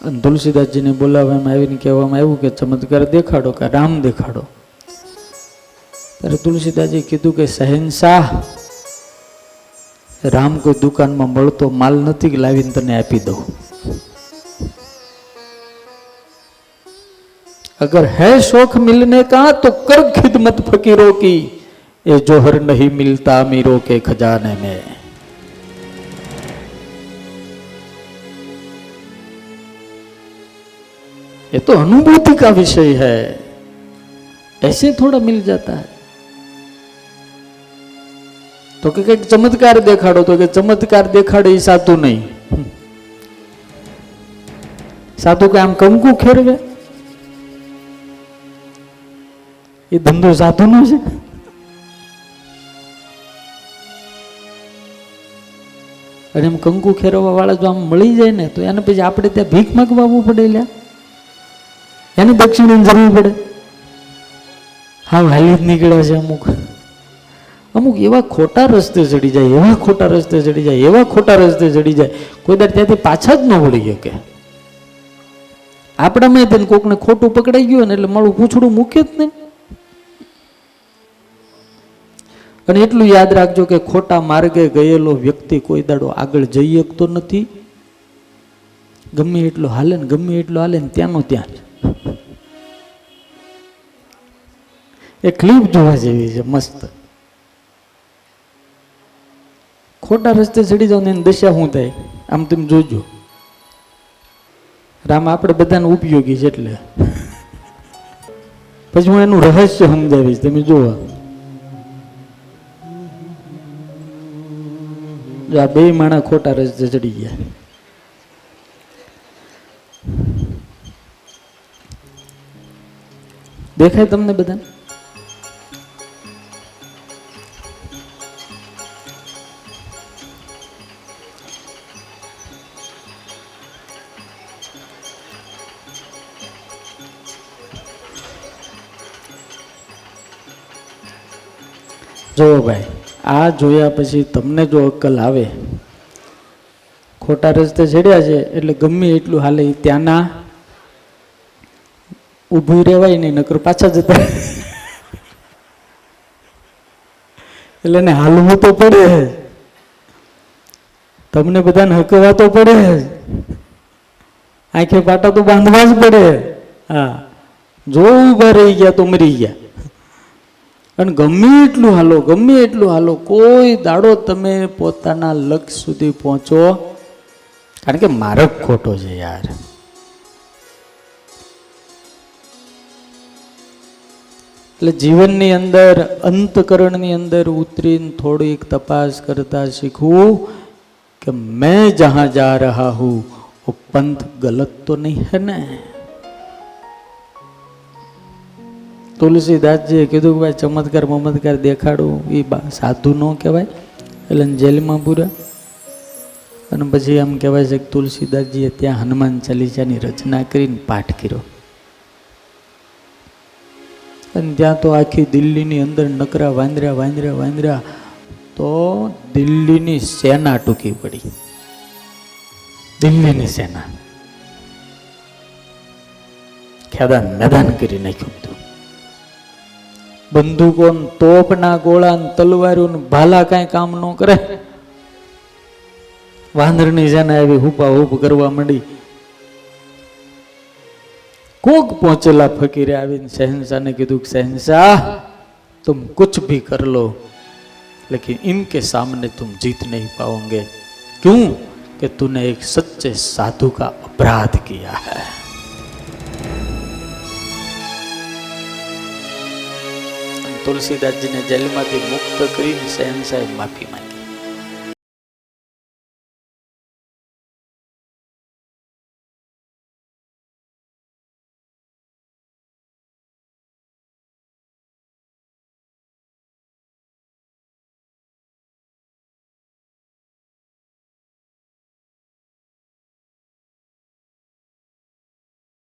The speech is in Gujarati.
અને તુલસીદાસજીને બોલાવવામાં આવીને કહેવામાં આવ્યું કે ચમત્કાર દેખાડો કે રામ દેખાડો. ત્યારે તુલસીદાસજી કીધું કે શહેનશાહ રામ કોઈ દુકાનમાં મળતો માલ નથી લાવીને તને આપી દઉં. અગર હે શોખ મિલને કા તો કર ખિદમત ફકીરો કી, એ જોહર નહીં મિલતા અમીરો કે ખજાને મેં. ये तो अनुभूति का विषय है ऐसे थोड़ा मिल जाता है તો કે કંઈક ચમત્કાર દેખાડો તો કે ચમત્કાર દેખાડે એ સાધુ નહીં સાધુ કે આમ કંકુ ખેરવે એ ધંધો સાધુનો છે અને એમ કંકુ ખેરવા વાળા જો આમ મળી જાય ને તો એને પછી આપણે ત્યાં ભીખ માગવા આવવું પડે લ્યા એને દક્ષિણાની જરૂર પડે હા હાલી જ નીકળ્યા છે અમુક. અમુક એવા ખોટા રસ્તે ચડી જાય, એવા ખોટા રસ્તે ચડી જાય, એવા ખોટા રસ્તે ચડી જાય. કોઈ દર ત્યાંથી પાછા જ ન વળી શકે. આપણામાં તેને કોકને ખોટું પકડાઈ ગયું ને એટલે મારું પૂછડું મૂકે જ નહીં. અને એટલું યાદ રાખજો કે ખોટા માર્ગે ગયેલો વ્યક્તિ કોઈ દાડો આગળ જઈ શકતો નથી. ગમે એટલો હાલે ને ગમે એટલો હાલે ને ત્યાંનો ત્યાં જ. એ ક્લિપ જોવા જેવી છે, મસ્ત. ખોટા રસ્તે ચડી જાવ ને એની દશા શું થાય? આમ તમે જોજો. રામ, આપણે બધાને ઉપયોગી છે એટલે. પછી હું એનું રહસ્ય સમજાવીશ, તમે જોવા. જો આ બે માણા ખોટા રસ્તે ચડી ગયા. દેખાય તમને બધા જો ભાઈ, આ જોયા પછી તમને જો અક્કલ આવે, ખોટા રસ્તે ચડ્યા છે, એટલે ગમે એટલું હાલે ત્યાંના ઊભું રહેવાય નહીં, નકર પાછા જતા એટલે એને હાલવું તો પડે તમને બધાને હકવા તો પડે આંખે પાટા તો બાંધવા જ પડે હા. જો ઊભા રહી ગયા તો મરી ગયા. અને ગમે એટલું હાલો, ગમે એટલું હાલો, કોઈ દાડો તમે પોતાના લક્ષ્ય સુધી પહોંચો. કારણ કે માર્ગ ખોટો છે યાર. એટલે જીવનની અંદર, અંતકરણની અંદર ઉતરીને થોડીક તપાસ કરતા શીખવું કે મેં જહાં જા રહા હું પંથ ગલત તો નહીં હે ને? તુલસીદાસજીએ કીધું કે ભાઈ ચમત્કાર મમત્કાર દેખાડું એ સાધુ ન કહેવાય, એટલે જેલમાં પૂરા અને પછી એમ કહેવાય છે કે તુલસીદાસજીએ ત્યાં હનુમાન ચાલીસાની રચના કરીને પાઠ કર્યો. અને ત્યાં તો આખી દિલ્હીની અંદર નકરા વાંદરા વાંદરા વાંદરા, તો દિલ્હીની સેના ટૂંકી પડી. દિલ્હીની સેના. ખેદાન મેદાન કરી નાખ્યું બધું. બંદૂકો તોપના ગોળા તલવારું ભાલા કાંઈ કામ ન કરે. વાંદરની જેને આવી હુપા હુપ કરવા માંડી, કોક પહોંચેલા ફકીરે આવીને શહેનશાહને કીધું કે, શહેનશાહ, તુમ કુછ ભી કર લો, લેકિન ઇનકે સામને તુમ જીત નહીં પાઓગે. ક્યું? કે તુને એક સચ્ચે સાધુ કા અપરાધ કિયા હૈ. તુલસીદાસજીને જેલમાંથી મુક્ત કરીને શહેનશાહે માફી માંગી.